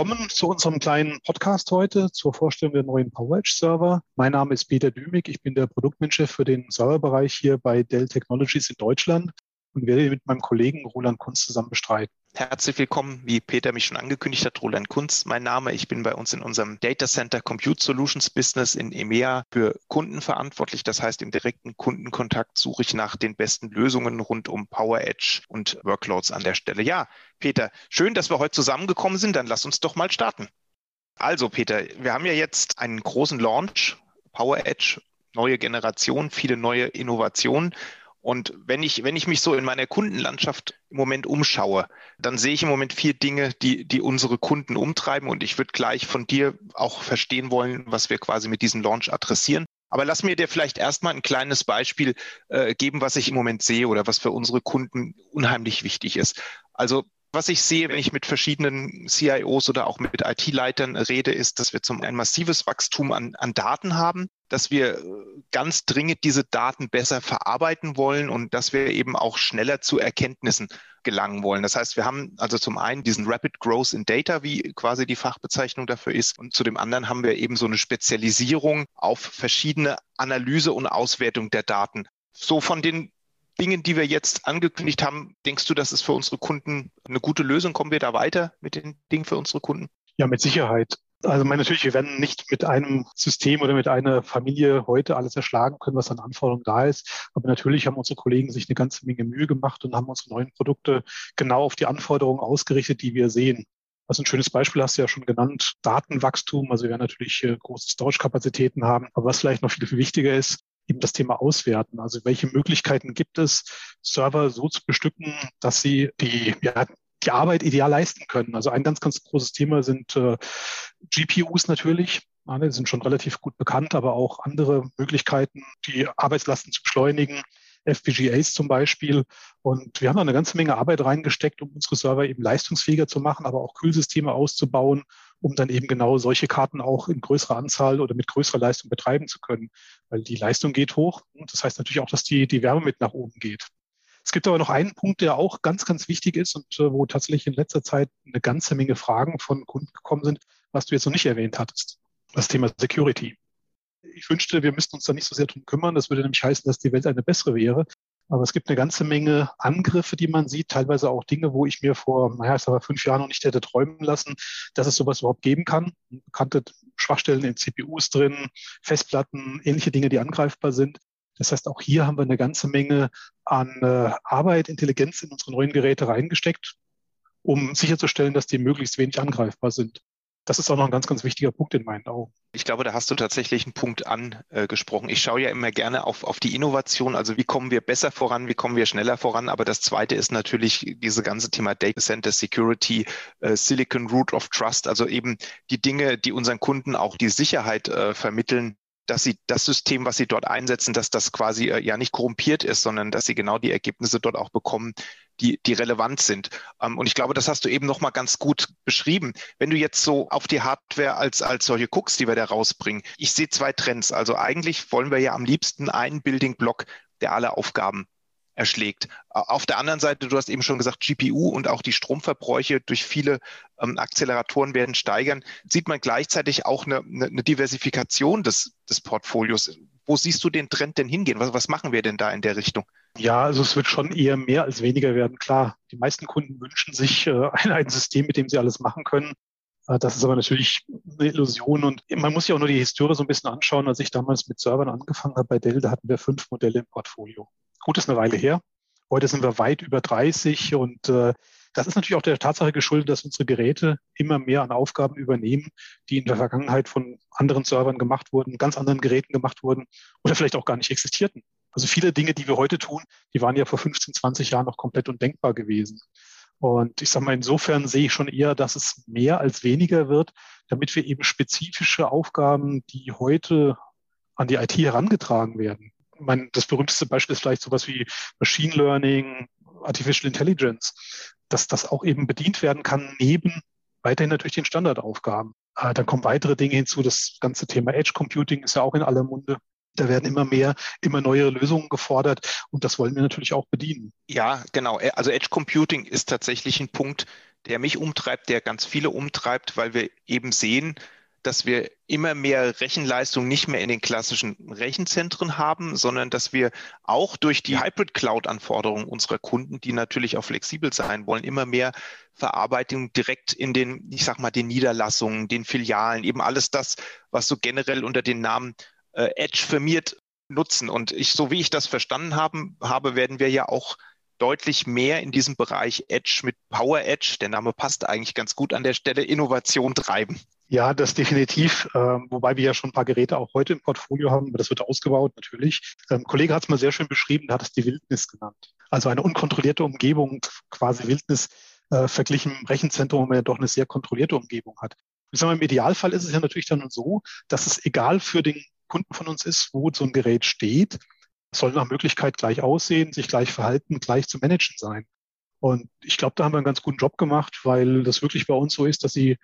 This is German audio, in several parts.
Willkommen zu unserem kleinen Podcast heute zur Vorstellung der neuen PowerEdge Server. Mein Name ist Peter Dümig. Ich bin der Produktmanager für den Serverbereich hier bei Dell Technologies in Deutschland und werde mit meinem Kollegen Roland Kunz zusammen bestreiten. Herzlich willkommen, wie Peter mich schon angekündigt hat, Roland Kunz, mein Name. Ich bin bei uns in unserem Data Center Compute Solutions Business in EMEA für Kunden verantwortlich. Das heißt, im direkten Kundenkontakt suche ich nach den besten Lösungen rund um Power Edge und Workloads an der Stelle. Ja, Peter, schön, dass wir heute zusammengekommen sind. Dann lass uns doch mal starten. Also, Peter, wir haben ja jetzt einen großen Launch, Power Edge, neue Generation, viele neue Innovationen. Und wenn ich, wenn ich mich so in meiner Kundenlandschaft im Moment umschaue, dann sehe ich im Moment vier Dinge, die, die unsere Kunden umtreiben. Und ich würde gleich von dir auch verstehen wollen, was wir quasi mit diesem Launch adressieren. Aber lass mir dir vielleicht erstmal ein kleines Beispiel äh, geben, was ich im Moment sehe oder was für unsere Kunden unheimlich wichtig ist. Also was ich sehe, wenn ich mit verschiedenen CIOs oder auch mit IT-Leitern rede, ist, dass wir zum ein massives Wachstum an, an Daten haben, dass wir äh, ganz dringend diese Daten besser verarbeiten wollen und dass wir eben auch schneller zu Erkenntnissen gelangen wollen. Das heißt, wir haben also zum einen diesen Rapid Growth in Data, wie quasi die Fachbezeichnung dafür ist, und zu dem anderen haben wir eben so eine Spezialisierung auf verschiedene Analyse und Auswertung der Daten. So von den Dingen, die wir jetzt angekündigt haben, denkst du, das ist für unsere Kunden eine gute Lösung? Kommen wir da weiter mit den Dingen für unsere Kunden? Ja, mit Sicherheit. Also meine, natürlich, wir werden nicht mit einem System oder mit einer Familie heute alles erschlagen können, was an Anforderungen da ist. Aber natürlich haben unsere Kollegen sich eine ganze Menge Mühe gemacht und haben unsere neuen Produkte genau auf die Anforderungen ausgerichtet, die wir sehen. Also ein schönes Beispiel hast du ja schon genannt, Datenwachstum. Also wir werden natürlich große Storage-Kapazitäten haben. Aber was vielleicht noch viel, viel wichtiger ist, eben das Thema Auswerten. Also welche Möglichkeiten gibt es, Server so zu bestücken, dass sie die, ja, die Arbeit ideal leisten können. Also ein ganz, ganz großes Thema sind äh, GPUs natürlich. Ja, die sind schon relativ gut bekannt, aber auch andere Möglichkeiten, die Arbeitslasten zu beschleunigen. FPGAs zum Beispiel. Und wir haben da eine ganze Menge Arbeit reingesteckt, um unsere Server eben leistungsfähiger zu machen, aber auch Kühlsysteme auszubauen, um dann eben genau solche Karten auch in größerer Anzahl oder mit größerer Leistung betreiben zu können. Weil die Leistung geht hoch. Das heißt natürlich auch, dass die, die Wärme mit nach oben geht. Es gibt aber noch einen Punkt, der auch ganz, ganz wichtig ist und äh, wo tatsächlich in letzter Zeit eine ganze Menge Fragen von Kunden gekommen sind, was du jetzt noch nicht erwähnt hattest. Das Thema Security. Ich wünschte, wir müssten uns da nicht so sehr drum kümmern. Das würde nämlich heißen, dass die Welt eine bessere wäre. Aber es gibt eine ganze Menge Angriffe, die man sieht, teilweise auch Dinge, wo ich mir vor, naja, ich sage fünf Jahren noch nicht hätte träumen lassen, dass es sowas überhaupt geben kann. Bekannte Schwachstellen in CPUs drin, Festplatten, ähnliche Dinge, die angreifbar sind. Das heißt, auch hier haben wir eine ganze Menge an äh, Arbeit, Intelligenz in unsere neuen Geräte reingesteckt, um sicherzustellen, dass die möglichst wenig angreifbar sind das ist auch noch ein ganz, ganz wichtiger Punkt in meinen Augen. Ich glaube, da hast du tatsächlich einen Punkt angesprochen. Ich schaue ja immer gerne auf, auf die Innovation, also wie kommen wir besser voran, wie kommen wir schneller voran. Aber das Zweite ist natürlich diese ganze Thema Data Center Security, äh, Silicon Root of Trust, also eben die Dinge, die unseren Kunden auch die Sicherheit äh, vermitteln, dass sie das System, was sie dort einsetzen, dass das quasi äh, ja nicht korrumpiert ist, sondern dass sie genau die Ergebnisse dort auch bekommen, die, die relevant sind. Ähm, und ich glaube, das hast du eben nochmal ganz gut beschrieben. Wenn du jetzt so auf die Hardware als, als solche guckst, die wir da rausbringen, ich sehe zwei Trends. Also eigentlich wollen wir ja am liebsten einen Building Block, der alle Aufgaben erschlägt. Auf der anderen Seite, du hast eben schon gesagt, GPU und auch die Stromverbräuche durch viele ähm, Akzeleratoren werden steigern, sieht man gleichzeitig auch eine, eine Diversifikation des, des Portfolios. Wo siehst du den Trend denn hingehen? Was, was machen wir denn da in der Richtung? Ja, also es wird schon eher mehr als weniger werden. Klar, die meisten Kunden wünschen sich äh, ein, System, mit dem sie alles machen können. Äh, das ist aber natürlich eine Illusion und man muss sich auch nur die Historie so ein bisschen anschauen. Als ich damals mit Servern angefangen habe bei Dell, da hatten wir fünf Modelle im Portfolio. Gut, ist eine Weile her. Heute sind wir weit über 30 und äh, das ist natürlich auch der Tatsache geschuldet, dass unsere Geräte immer mehr an Aufgaben übernehmen, die in der Vergangenheit von anderen Servern gemacht wurden, ganz anderen Geräten gemacht wurden oder vielleicht auch gar nicht existierten. Also viele Dinge, die wir heute tun, die waren ja vor 15, 20 Jahren noch komplett undenkbar gewesen. Und ich sage mal, insofern sehe ich schon eher, dass es mehr als weniger wird, damit wir eben spezifische Aufgaben, die heute an die IT herangetragen werden. Ich meine, das berühmteste Beispiel ist vielleicht sowas wie Machine Learning, Artificial Intelligence, dass das auch eben bedient werden kann, neben weiterhin natürlich den Standardaufgaben. Äh, dann kommen weitere Dinge hinzu. Das ganze Thema Edge Computing ist ja auch in aller Munde. Da werden immer mehr, immer neuere Lösungen gefordert und das wollen wir natürlich auch bedienen. Ja, genau. Also Edge Computing ist tatsächlich ein Punkt, der mich umtreibt, der ganz viele umtreibt, weil wir eben sehen, dass wir immer mehr Rechenleistung nicht mehr in den klassischen Rechenzentren haben, sondern dass wir auch durch die Hybrid Cloud-Anforderungen unserer Kunden, die natürlich auch flexibel sein wollen, immer mehr Verarbeitung direkt in den, ich sag mal, den Niederlassungen, den Filialen, eben alles das, was so generell unter den Namen äh, Edge firmiert nutzen. Und ich, so wie ich das verstanden haben, habe, werden wir ja auch deutlich mehr in diesem Bereich Edge mit Power Edge, der Name passt eigentlich ganz gut an der Stelle, Innovation treiben. Ja, das definitiv. Ähm, wobei wir ja schon ein paar Geräte auch heute im Portfolio haben, aber das wird ausgebaut natürlich. Ähm, Kollege hat es mal sehr schön beschrieben, der hat es die Wildnis genannt. Also eine unkontrollierte Umgebung, quasi Wildnis äh, verglichen im Rechenzentrum, wo man ja doch eine sehr kontrollierte Umgebung hat. Ich sage mal, im Idealfall ist es ja natürlich dann so, dass es egal für den Kunden von uns ist, wo so ein Gerät steht, soll nach Möglichkeit gleich aussehen, sich gleich verhalten, gleich zu managen sein. Und ich glaube, da haben wir einen ganz guten Job gemacht, weil das wirklich bei uns so ist, dass sie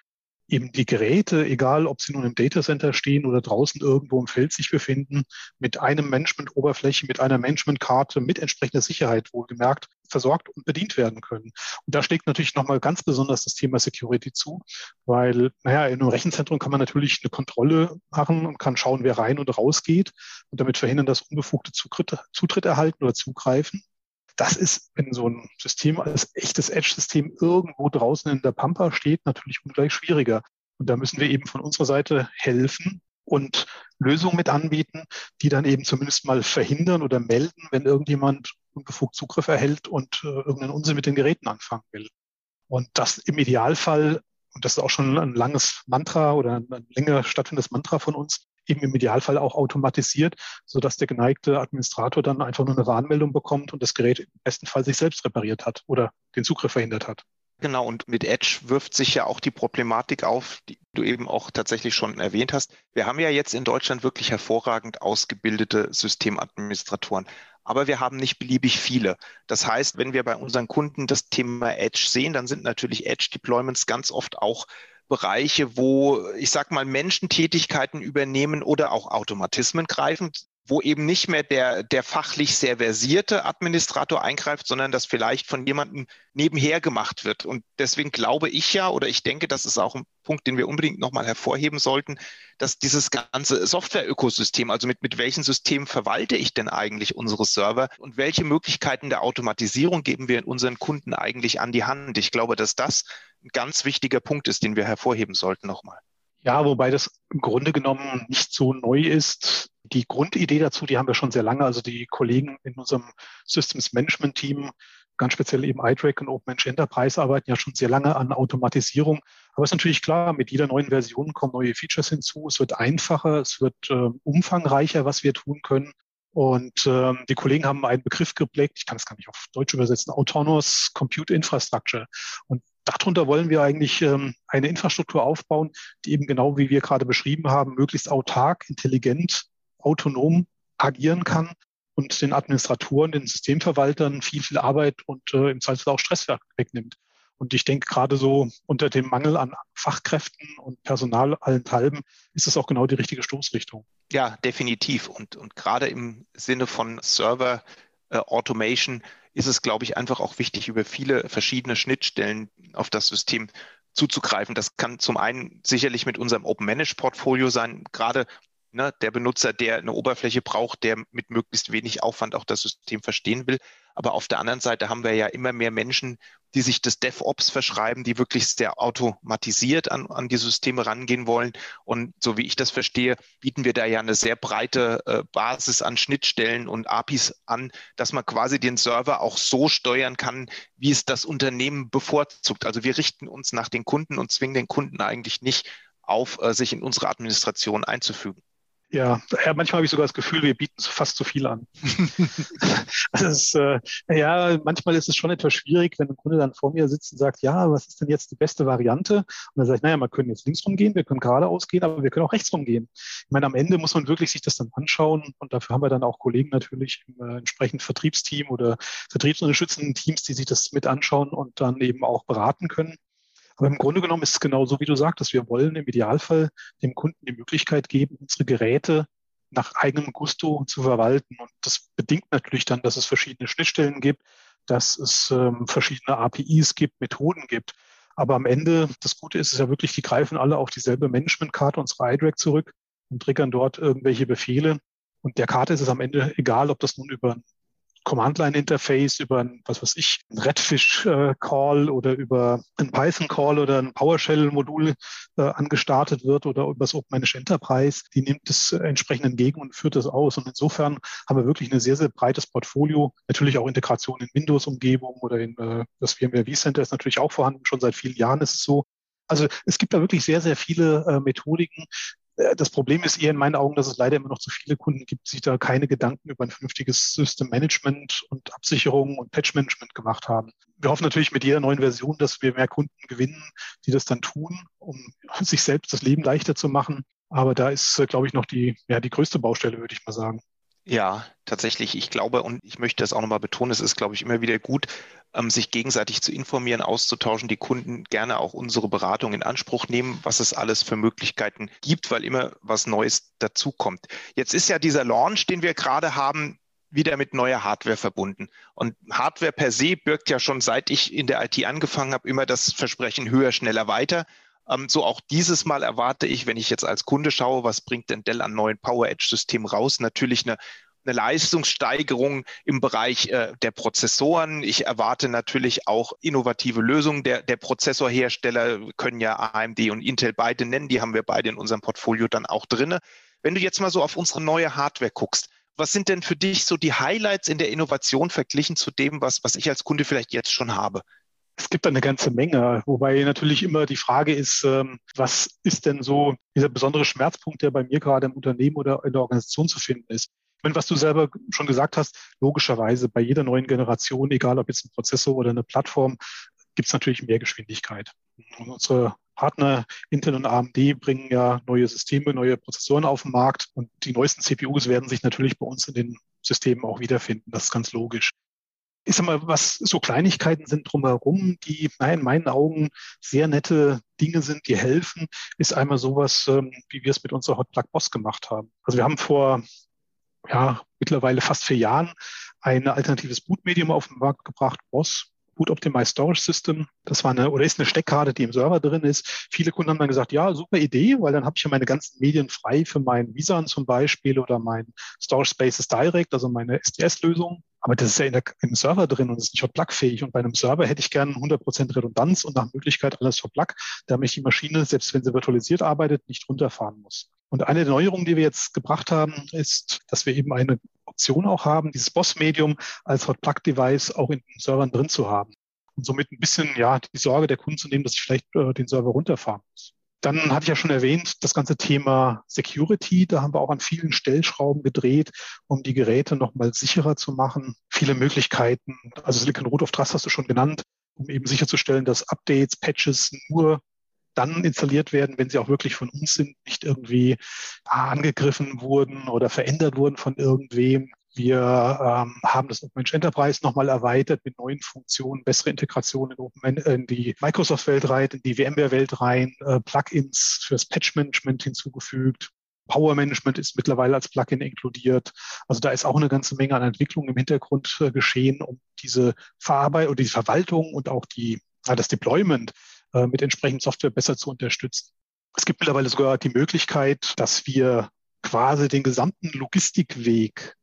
eben die Geräte, egal ob sie nun im Datacenter stehen oder draußen irgendwo im Feld sich befinden, mit einem Management-Oberfläche, mit einer Management-Karte, mit entsprechender Sicherheit wohlgemerkt, versorgt und bedient werden können. Und da schlägt natürlich nochmal ganz besonders das Thema Security zu, weil, naja, in einem Rechenzentrum kann man natürlich eine Kontrolle machen und kann schauen, wer rein und raus geht und damit verhindern, dass unbefugte Zutritt, Zutritt erhalten oder zugreifen. Das ist, wenn so ein System als echtes Edge-System irgendwo draußen in der Pampa steht, natürlich ungleich schwieriger. Und da müssen wir eben von unserer Seite helfen und Lösungen mit anbieten, die dann eben zumindest mal verhindern oder melden, wenn irgendjemand unbefugt Zugriff erhält und äh, irgendeinen Unsinn mit den Geräten anfangen will. Und das im Idealfall, und das ist auch schon ein langes Mantra oder ein, ein länger stattfindendes Mantra von uns, eben im Idealfall auch automatisiert, sodass der geneigte Administrator dann einfach nur eine Warnmeldung bekommt und das Gerät im besten Fall sich selbst repariert hat oder den Zugriff verhindert hat. Genau, und mit Edge wirft sich ja auch die Problematik auf, die du eben auch tatsächlich schon erwähnt hast. Wir haben ja jetzt in Deutschland wirklich hervorragend ausgebildete Systemadministratoren, aber wir haben nicht beliebig viele. Das heißt, wenn wir bei unseren Kunden das Thema Edge sehen, dann sind natürlich Edge-Deployments ganz oft auch Bereiche, wo ich sag mal Menschen Tätigkeiten übernehmen oder auch Automatismen greifen, wo eben nicht mehr der, der fachlich sehr versierte Administrator eingreift, sondern das vielleicht von jemandem nebenher gemacht wird. Und deswegen glaube ich ja, oder ich denke, das ist auch ein Punkt, den wir unbedingt nochmal hervorheben sollten, dass dieses ganze Software-Ökosystem, also mit, mit welchen Systemen verwalte ich denn eigentlich unsere Server und welche Möglichkeiten der Automatisierung geben wir unseren Kunden eigentlich an die Hand? Ich glaube, dass das ein ganz wichtiger Punkt ist, den wir hervorheben sollten nochmal. Ja, wobei das im Grunde genommen nicht so neu ist. Die Grundidee dazu, die haben wir schon sehr lange. Also die Kollegen in unserem Systems Management Team, ganz speziell eben iTrack und OpenMensch Enterprise arbeiten ja schon sehr lange an Automatisierung. Aber es ist natürlich klar, mit jeder neuen Version kommen neue Features hinzu. Es wird einfacher, es wird äh, umfangreicher, was wir tun können. Und ähm, die Kollegen haben einen Begriff geblickt, ich kann es gar nicht auf Deutsch übersetzen, Autonomous Compute Infrastructure. Und darunter wollen wir eigentlich ähm, eine Infrastruktur aufbauen, die eben genau wie wir gerade beschrieben haben, möglichst autark, intelligent, autonom agieren kann und den Administratoren, den Systemverwaltern viel, viel Arbeit und äh, im Zweifelsfall auch Stress wegnimmt. Und ich denke, gerade so unter dem Mangel an Fachkräften und Personal allenthalben ist es auch genau die richtige Stoßrichtung. Ja, definitiv. Und, und gerade im Sinne von Server äh, Automation ist es, glaube ich, einfach auch wichtig, über viele verschiedene Schnittstellen auf das System zuzugreifen. Das kann zum einen sicherlich mit unserem Open Manage Portfolio sein, gerade ne, der Benutzer, der eine Oberfläche braucht, der mit möglichst wenig Aufwand auch das System verstehen will. Aber auf der anderen Seite haben wir ja immer mehr Menschen, die sich des DevOps verschreiben, die wirklich sehr automatisiert an, an die Systeme rangehen wollen. Und so wie ich das verstehe, bieten wir da ja eine sehr breite äh, Basis an Schnittstellen und APIs an, dass man quasi den Server auch so steuern kann, wie es das Unternehmen bevorzugt. Also wir richten uns nach den Kunden und zwingen den Kunden eigentlich nicht auf, äh, sich in unsere Administration einzufügen. Ja, manchmal habe ich sogar das Gefühl, wir bieten fast zu viel an. also ist, äh, ja, manchmal ist es schon etwas schwierig, wenn ein Kunde dann vor mir sitzt und sagt, ja, was ist denn jetzt die beste Variante? Und dann sage ich, naja, wir können jetzt links rumgehen, wir können geradeaus gehen, aber wir können auch rechts rumgehen. Ich meine, am Ende muss man wirklich sich das dann anschauen und dafür haben wir dann auch Kollegen natürlich im äh, entsprechenden Vertriebsteam oder vertriebsunterstützenden Teams, die sich das mit anschauen und dann eben auch beraten können. Aber im Grunde genommen ist es genau so, wie du sagtest. Wir wollen im Idealfall dem Kunden die Möglichkeit geben, unsere Geräte nach eigenem Gusto zu verwalten. Und das bedingt natürlich dann, dass es verschiedene Schnittstellen gibt, dass es ähm, verschiedene APIs gibt, Methoden gibt. Aber am Ende, das Gute ist es ja wirklich, die greifen alle auf dieselbe Managementkarte unserer iDRAC zurück und triggern dort irgendwelche Befehle. Und der Karte ist es am Ende egal, ob das nun über ein Command-Line-Interface, über ein, was weiß ich, ein Redfish-Call oder über ein Python-Call oder ein PowerShell-Modul äh, angestartet wird oder über das OpenManage Enterprise, die nimmt es entsprechend entgegen und führt das aus. Und insofern haben wir wirklich ein sehr, sehr breites Portfolio. Natürlich auch Integration in Windows-Umgebung oder in äh, das VMware vCenter ist natürlich auch vorhanden. Schon seit vielen Jahren ist es so. Also es gibt da wirklich sehr, sehr viele äh, Methodiken, das Problem ist eher in meinen Augen, dass es leider immer noch zu viele Kunden gibt, die sich da keine Gedanken über ein vernünftiges System Management und Absicherung und Patch Management gemacht haben. Wir hoffen natürlich mit jeder neuen Version, dass wir mehr Kunden gewinnen, die das dann tun, um sich selbst das Leben leichter zu machen. Aber da ist, äh, glaube ich, noch die, ja, die größte Baustelle, würde ich mal sagen. Ja, tatsächlich. Ich glaube, und ich möchte das auch nochmal betonen, es ist, glaube ich, immer wieder gut, ähm, sich gegenseitig zu informieren, auszutauschen, die Kunden gerne auch unsere Beratung in Anspruch nehmen, was es alles für Möglichkeiten gibt, weil immer was Neues dazukommt. Jetzt ist ja dieser Launch, den wir gerade haben, wieder mit neuer Hardware verbunden. Und Hardware per se birgt ja schon, seit ich in der IT angefangen habe, immer das Versprechen höher, schneller, weiter. Ähm, so auch dieses Mal erwarte ich, wenn ich jetzt als Kunde schaue, was bringt denn Dell an neuen Power Edge Systemen raus, natürlich eine eine Leistungssteigerung im Bereich äh, der Prozessoren. Ich erwarte natürlich auch innovative Lösungen. Der, der Prozessorhersteller können ja AMD und Intel beide nennen. Die haben wir beide in unserem Portfolio dann auch drinne. Wenn du jetzt mal so auf unsere neue Hardware guckst, was sind denn für dich so die Highlights in der Innovation verglichen zu dem, was, was ich als Kunde vielleicht jetzt schon habe? Es gibt eine ganze Menge, wobei natürlich immer die Frage ist, ähm, was ist denn so dieser besondere Schmerzpunkt, der bei mir gerade im Unternehmen oder in der Organisation zu finden ist. Ich meine, was du selber schon gesagt hast, logischerweise bei jeder neuen Generation, egal ob jetzt ein Prozessor oder eine Plattform, gibt es natürlich mehr Geschwindigkeit. Und unsere Partner Intel und AMD bringen ja neue Systeme, neue Prozessoren auf den Markt und die neuesten CPUs werden sich natürlich bei uns in den Systemen auch wiederfinden. Das ist ganz logisch ich sag mal, was so Kleinigkeiten sind drumherum, die in meinen Augen sehr nette Dinge sind, die helfen, ist einmal sowas, ähm, wie wir es mit unserer Hot Plug Boss gemacht haben. Also wir haben vor ja, mittlerweile fast vier Jahren ein alternatives Bootmedium auf den Markt gebracht, Boss. Boot Optimized Storage System. Das war eine oder ist eine Steckkarte, die im Server drin ist. Viele Kunden haben dann gesagt, ja, super Idee, weil dann habe ich ja meine ganzen Medien frei für meinen Visan zum Beispiel oder mein Storage Spaces Direct, also meine SDS-Lösung. Aber das ist ja der, im Server drin und ist nicht hot-plug-fähig. Und bei einem Server hätte ich gerne 100% Redundanz und nach Möglichkeit alles hot-plug, damit die Maschine, selbst wenn sie virtualisiert arbeitet, nicht runterfahren muss. Und eine der Neuerungen, die wir jetzt gebracht haben, ist, dass wir eben eine Option auch haben, dieses Boss-Medium als Hot-Plug-Device auch in den Servern drin zu haben. Und somit ein bisschen ja die Sorge der Kunden zu nehmen, dass ich vielleicht äh, den Server runterfahren muss. Dann hatte ich ja schon erwähnt, das ganze Thema Security. Da haben wir auch an vielen Stellschrauben gedreht, um die Geräte nochmal sicherer zu machen. Viele Möglichkeiten. Also Silicon Root of Trust hast du schon genannt, um eben sicherzustellen, dass Updates, Patches nur dann installiert werden, wenn sie auch wirklich von uns sind, nicht irgendwie ah, angegriffen wurden oder verändert wurden von irgendwem. Wir ähm, haben das OpenMensch Enterprise nochmal erweitert mit neuen Funktionen, bessere Integration in, Open, in die Microsoft-Welt rein, in die VMware-Welt rein, äh, Plugins fürs Patch-Management hinzugefügt. Power Management ist mittlerweile als Plugin inkludiert. Also da ist auch eine ganze Menge an Entwicklung im Hintergrund äh, geschehen, um diese Verarbeitung oder die Verwaltung und auch die, das Deployment äh, mit entsprechend Software besser zu unterstützen. Es gibt mittlerweile sogar die Möglichkeit, dass wir quasi den gesamten Logistikweg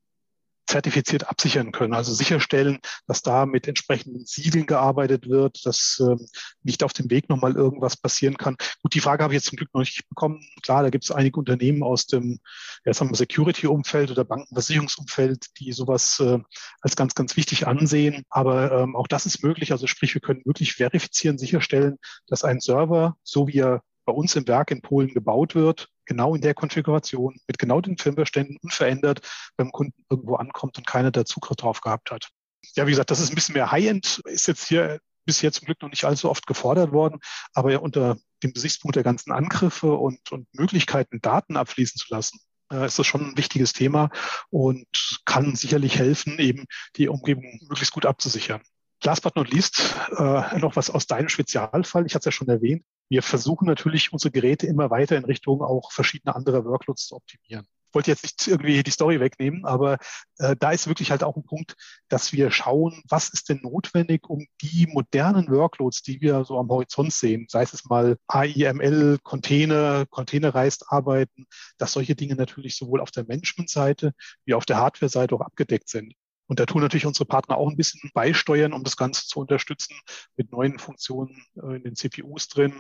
zertifiziert absichern können. Also sicherstellen, dass da mit entsprechenden Siegeln gearbeitet wird, dass ähm, nicht auf dem Weg nochmal irgendwas passieren kann. Gut, die Frage habe ich jetzt zum Glück noch nicht bekommen. Klar, da gibt es einige Unternehmen aus dem ja, Security-Umfeld oder Bankenversicherungsumfeld, die sowas äh, als ganz, ganz wichtig ansehen. Aber ähm, auch das ist möglich. Also sprich, wir können wirklich verifizieren, sicherstellen, dass ein Server, so wie er bei uns im Werk in Polen gebaut wird, genau in der Konfiguration, mit genau den Firmwareständen unverändert beim Kunden irgendwo ankommt und keiner da Zugriff drauf gehabt hat. Ja, wie gesagt, das ist ein bisschen mehr High-End, ist jetzt hier bisher zum Glück noch nicht allzu oft gefordert worden, aber ja unter dem Gesichtspunkt der ganzen Angriffe und, und Möglichkeiten, Daten abfließen zu lassen, äh, ist das schon ein wichtiges Thema und kann sicherlich helfen, eben die Umgebung möglichst gut abzusichern. Last but not least, äh, noch was aus deinem Spezialfall. Ich hatte es ja schon erwähnt. Wir versuchen natürlich, unsere Geräte immer weiter in Richtung auch verschiedene andere Workloads zu optimieren. wollte jetzt nicht irgendwie die Story wegnehmen, aber äh, da ist wirklich halt auch ein Punkt, dass wir schauen, was ist denn notwendig, um die modernen Workloads, die wir so am Horizont sehen, sei es mal AIML, Container, containerized arbeiten, dass solche Dinge natürlich sowohl auf der Management-Seite wie auf der Hardware-Seite auch abgedeckt sind. Und da tun natürlich unsere Partner auch ein bisschen beisteuern, um das Ganze zu unterstützen mit neuen Funktionen äh, in den CPUs drin,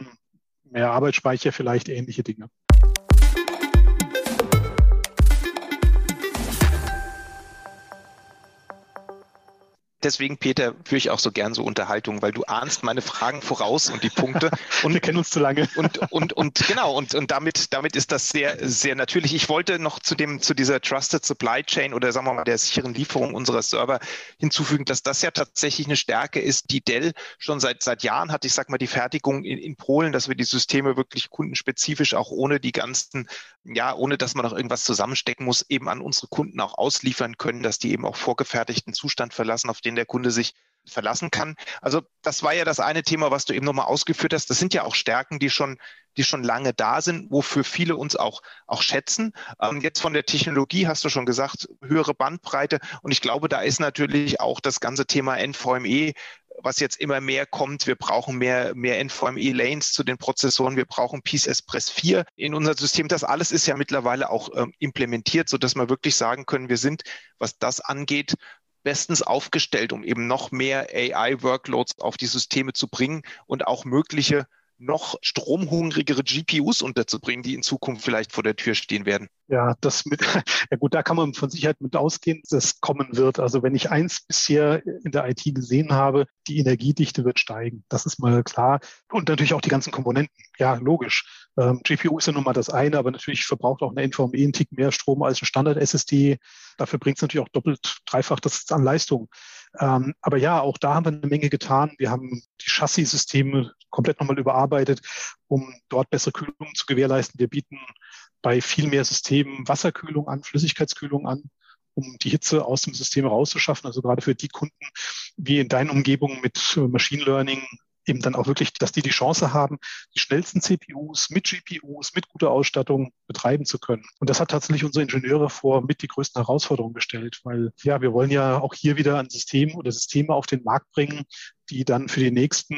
mehr Arbeitsspeicher, vielleicht ähnliche Dinge. Deswegen, Peter, führe ich auch so gern so Unterhaltungen, weil du ahnst meine Fragen voraus und die Punkte. Und wir kennen uns zu lange. Und, und, und genau, und, und damit, damit ist das sehr, sehr natürlich. Ich wollte noch zu dem, zu dieser Trusted Supply Chain oder sagen wir mal der sicheren Lieferung unserer Server hinzufügen, dass das ja tatsächlich eine Stärke ist, die Dell schon seit, seit Jahren hat. Ich sag mal, die Fertigung in, in Polen, dass wir die Systeme wirklich kundenspezifisch auch ohne die ganzen, ja, ohne dass man noch irgendwas zusammenstecken muss, eben an unsere Kunden auch ausliefern können, dass die eben auch vorgefertigten Zustand verlassen, auf den den der Kunde sich verlassen kann. Also das war ja das eine Thema, was du eben nochmal ausgeführt hast. Das sind ja auch Stärken, die schon, die schon lange da sind, wofür viele uns auch, auch schätzen. Ähm, jetzt von der Technologie hast du schon gesagt, höhere Bandbreite. Und ich glaube, da ist natürlich auch das ganze Thema NVMe, was jetzt immer mehr kommt. Wir brauchen mehr, mehr NVMe-Lanes zu den Prozessoren. Wir brauchen Peace Express 4 in unser System. Das alles ist ja mittlerweile auch ähm, implementiert, sodass wir wirklich sagen können, wir sind, was das angeht, bestens aufgestellt, um eben noch mehr AI-Workloads auf die Systeme zu bringen und auch mögliche noch stromhungrigere GPUs unterzubringen, die in Zukunft vielleicht vor der Tür stehen werden. Ja, das mit, ja gut, da kann man von Sicherheit mit ausgehen, dass es kommen wird. Also wenn ich eins bisher in der IT gesehen habe, die Energiedichte wird steigen. Das ist mal klar. Und natürlich auch die ganzen Komponenten. Ja, logisch. Ähm, GPU ist ja nun mal das eine, aber natürlich verbraucht auch eine NVMe einen Tick mehr Strom als ein Standard-SSD. Dafür bringt es natürlich auch doppelt, dreifach das an Leistung. Ähm, aber ja, auch da haben wir eine Menge getan. Wir haben die Chassis-Systeme komplett nochmal überarbeitet, um dort bessere Kühlung zu gewährleisten. Wir bieten bei viel mehr Systemen Wasserkühlung an, Flüssigkeitskühlung an, um die Hitze aus dem System rauszuschaffen. Also gerade für die Kunden, wie in deinen Umgebungen mit Machine Learning, eben dann auch wirklich, dass die die Chance haben, die schnellsten CPUs mit GPUs, mit guter Ausstattung betreiben zu können. Und das hat tatsächlich unsere Ingenieure vor mit die größten Herausforderungen gestellt, weil ja, wir wollen ja auch hier wieder ein System oder Systeme auf den Markt bringen, die dann für die nächsten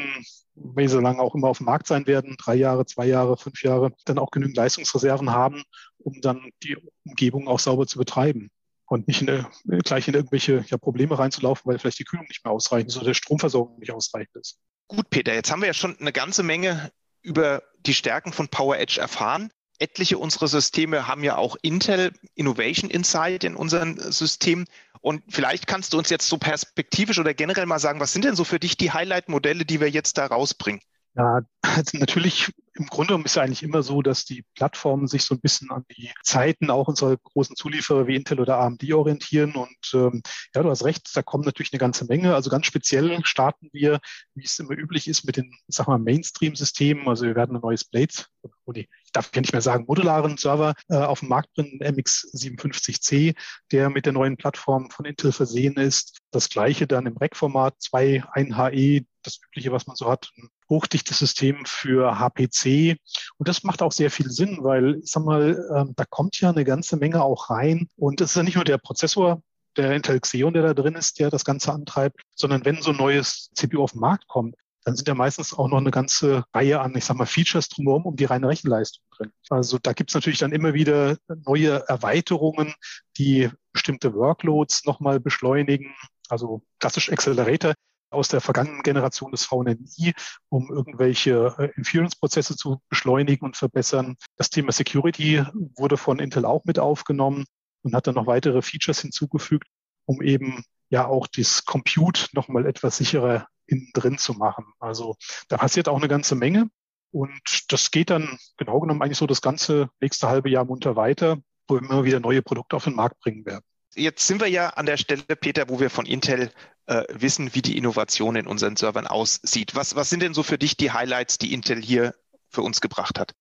wie so lange auch immer auf dem Markt sein werden, drei Jahre, zwei Jahre, fünf Jahre, dann auch genügend Leistungsreserven haben, um dann die Umgebung auch sauber zu betreiben und nicht in, gleich in irgendwelche ja, Probleme reinzulaufen, weil vielleicht die Kühlung nicht mehr ausreichend ist oder der Stromversorgung nicht ausreichend ist. Gut, Peter, jetzt haben wir ja schon eine ganze Menge über die Stärken von Power Edge erfahren. Etliche unserer Systeme haben ja auch Intel Innovation Insight in unserem System. Und vielleicht kannst du uns jetzt so perspektivisch oder generell mal sagen, was sind denn so für dich die Highlight-Modelle, die wir jetzt da rausbringen? Ja, also natürlich im Grunde genommen ist es eigentlich immer so, dass die Plattformen sich so ein bisschen an die Zeiten auch unserer großen Zulieferer wie Intel oder AMD orientieren. Und ähm, ja, du hast recht, da kommen natürlich eine ganze Menge. Also ganz speziell starten wir, wie es immer üblich ist, mit den, sag mal, Mainstream-Systemen. Also wir werden ein neues Blade, oh nee, ich darf ja nicht mehr sagen, modularen Server äh, auf dem Markt bringen, MX57C, der mit der neuen Plattform von Intel versehen ist. Das gleiche dann im Rack-Format, 2, 1 HE, das übliche, was man so hat, ein hochdichtes System für HPC. Und das macht auch sehr viel Sinn, weil, ich sag mal, ähm, da kommt ja eine ganze Menge auch rein. Und es ist ja nicht nur der Prozessor, der Intel Xeon, der da drin ist, der das Ganze antreibt, sondern wenn so ein neues CPU auf den Markt kommt, dann sind ja meistens auch noch eine ganze Reihe an, ich sag mal, Features drumherum um die reine Rechenleistung drin. Also da gibt's natürlich dann immer wieder neue Erweiterungen, die bestimmte Workloads nochmal beschleunigen. Also klassisch Accelerator aus der vergangenen Generation des VNMI, um irgendwelche äh, Inference-Prozesse zu beschleunigen und verbessern. Das Thema Security wurde von Intel auch mit aufgenommen und hat dann noch weitere Features hinzugefügt, um eben ja auch das Compute nochmal etwas sicherer innen drin zu machen. Also da passiert auch eine ganze Menge. Und das geht dann genau genommen eigentlich so das ganze nächste halbe Jahr munter weiter, wo wir immer wieder neue Produkte auf den Markt bringen werden. Jetzt sind wir ja an der Stelle, Peter, wo wir von Intel äh, wissen, wie die Innovation in unseren Servern aussieht. Was, was sind denn so für dich die Highlights, die Intel hier für uns gebracht hat?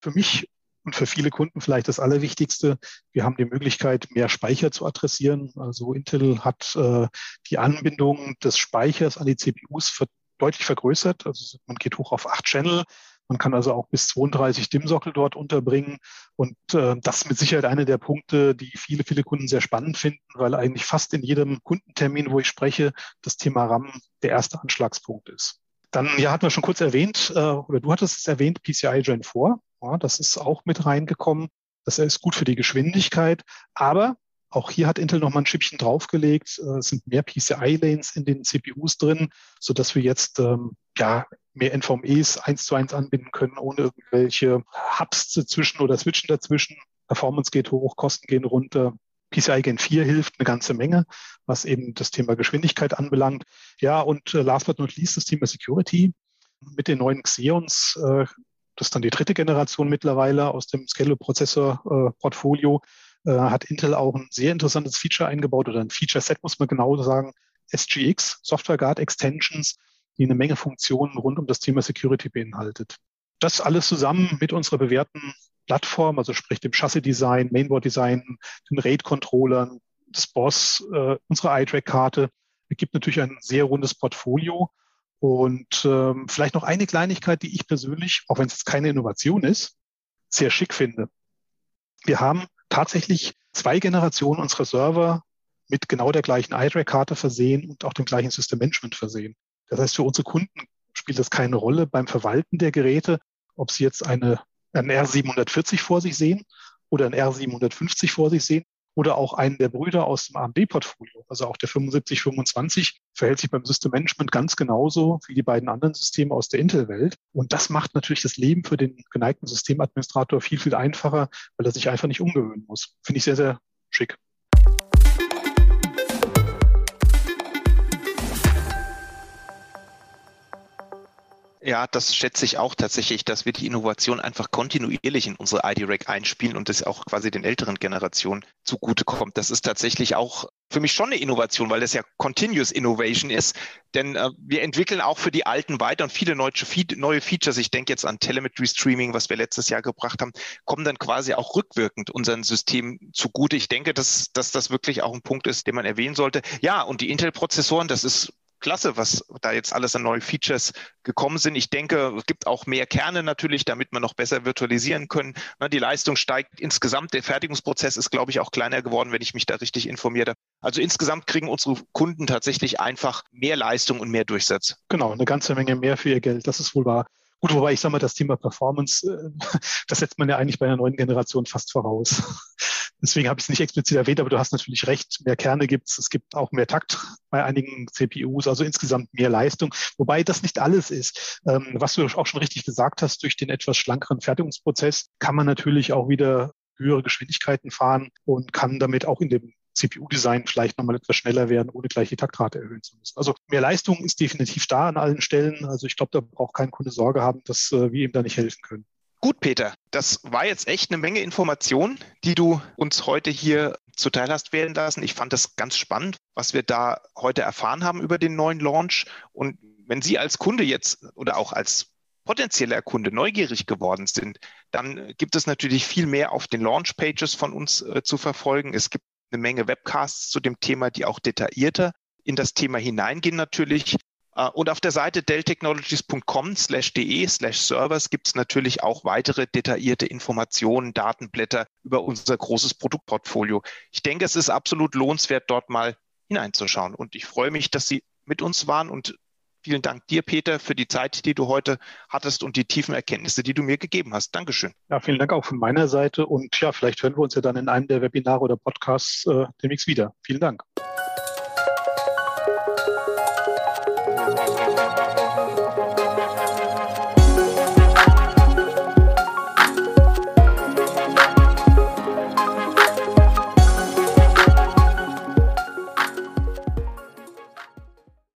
Für mich und für viele Kunden vielleicht das Allerwichtigste. Wir haben die Möglichkeit, mehr Speicher zu adressieren. Also Intel hat äh, die Anbindung des Speichers an die CPUs deutlich vergrößert. Also man geht hoch auf acht Channel. Man kann also auch bis 32 DIM-Sockel dort unterbringen. Und äh, das ist mit Sicherheit einer der Punkte, die viele, viele Kunden sehr spannend finden, weil eigentlich fast in jedem Kundentermin, wo ich spreche, das Thema RAM der erste Anschlagspunkt ist. Dann, ja, hatten wir schon kurz erwähnt, äh, oder du hattest es erwähnt, PCI Gen 4. Ja, das ist auch mit reingekommen. Das ist gut für die Geschwindigkeit. Aber auch hier hat Intel nochmal ein Schippchen draufgelegt. Äh, es sind mehr PCI-Lanes in den CPUs drin, so dass wir jetzt ähm, ja mehr NVMEs eins zu eins anbinden können, ohne irgendwelche Hubs dazwischen oder Switchen dazwischen. Performance geht hoch, Kosten gehen runter. PCI Gen 4 hilft eine ganze Menge, was eben das Thema Geschwindigkeit anbelangt. Ja, und äh, last but not least das Thema Security. Mit den neuen Xeons äh, das ist dann die dritte Generation mittlerweile aus dem Scalo-Prozessor-Portfolio, äh, hat Intel auch ein sehr interessantes Feature eingebaut oder ein Feature-Set, muss man genau sagen, SGX, Software Guard Extensions, die eine Menge Funktionen rund um das Thema Security beinhaltet. Das alles zusammen mit unserer bewährten Plattform, also sprich dem Chassis-Design, Mainboard-Design, den RAID-Controllern, das BOSS, äh, unsere iTrack-Karte, gibt natürlich ein sehr rundes Portfolio, und ähm, vielleicht noch eine Kleinigkeit, die ich persönlich, auch wenn es jetzt keine Innovation ist, sehr schick finde. Wir haben tatsächlich zwei Generationen unserer Server mit genau der gleichen iDRAC-Karte versehen und auch dem gleichen System Management versehen. Das heißt, für unsere Kunden spielt das keine Rolle beim Verwalten der Geräte, ob sie jetzt eine, einen R740 vor sich sehen oder ein R750 vor sich sehen oder auch einen der Brüder aus dem AMD-Portfolio, also auch der 7525, verhält sich beim System Management ganz genauso wie die beiden anderen Systeme aus der Intel-Welt. Und das macht natürlich das Leben für den geneigten Systemadministrator viel, viel einfacher, weil er sich einfach nicht umgewöhnen muss. Finde ich sehr, sehr schick. Ja, das schätze ich auch tatsächlich, dass wir die Innovation einfach kontinuierlich in unsere ID-Rack einspielen und das auch quasi den älteren Generationen zugutekommt. Das ist tatsächlich auch für mich schon eine Innovation, weil das ja Continuous Innovation ist. Denn äh, wir entwickeln auch für die Alten weiter und viele neue, neue Features, ich denke jetzt an Telemetry Streaming, was wir letztes Jahr gebracht haben, kommen dann quasi auch rückwirkend unseren System zugute. Ich denke, dass, dass das wirklich auch ein Punkt ist, den man erwähnen sollte. Ja, und die Intel-Prozessoren, das ist klasse, was da jetzt alles an neuen Features gekommen sind. Ich denke, es gibt auch mehr Kerne natürlich, damit man noch besser virtualisieren können. Die Leistung steigt insgesamt. Der Fertigungsprozess ist, glaube ich, auch kleiner geworden, wenn ich mich da richtig informiert habe. Also insgesamt kriegen unsere Kunden tatsächlich einfach mehr Leistung und mehr Durchsatz. Genau, eine ganze Menge mehr für ihr Geld. Das ist wohl wahr. Gut, wobei ich sage mal, das Thema Performance, äh, das setzt man ja eigentlich bei einer neuen Generation fast voraus. Deswegen habe ich es nicht explizit erwähnt, aber du hast natürlich recht, mehr Kerne gibt es. Es gibt auch mehr Takt bei einigen CPUs, also insgesamt mehr Leistung. Wobei das nicht alles ist. Ähm, was du auch schon richtig gesagt hast, durch den etwas schlankeren Fertigungsprozess kann man natürlich auch wieder höhere Geschwindigkeiten fahren und kann damit auch in dem CPU-Design vielleicht nochmal etwas schneller werden, ohne gleich die Taktrate erhöhen zu müssen. Also mehr Leistung ist definitiv da an allen Stellen. Also ich glaube, da braucht kein Kunde Sorge haben, dass äh, wir ihm da nicht helfen können. Gut, Peter, das war jetzt echt eine Menge Informationen, die du uns heute hier zuteil hast werden lassen. Ich fand das ganz spannend, was wir da heute erfahren haben über den neuen Launch. Und wenn Sie als Kunde jetzt oder auch als potenzieller Kunde neugierig geworden sind, dann gibt es natürlich viel mehr auf den Launch-Pages von uns äh, zu verfolgen. Es gibt eine Menge Webcasts zu dem Thema, die auch detaillierter in das Thema hineingehen natürlich. Äh, und auf der Seite delltechnologies.com slash de slash servers gibt es natürlich auch weitere detaillierte Informationen, Datenblätter über unser großes Produktportfolio. Ich denke, es ist absolut lohnenswert, dort mal hineinzuschauen. Und ich freue mich, dass Sie mit uns waren und Vielen Dank dir, Peter, für die Zeit, die du heute hattest und die tiefen Erkenntnisse, die du mir gegeben hast. Dankeschön. Ja, vielen Dank auch von meiner Seite. Und ja, vielleicht hören wir uns ja dann in einem der Webinare oder Podcasts äh, demnächst wieder. Vielen Dank.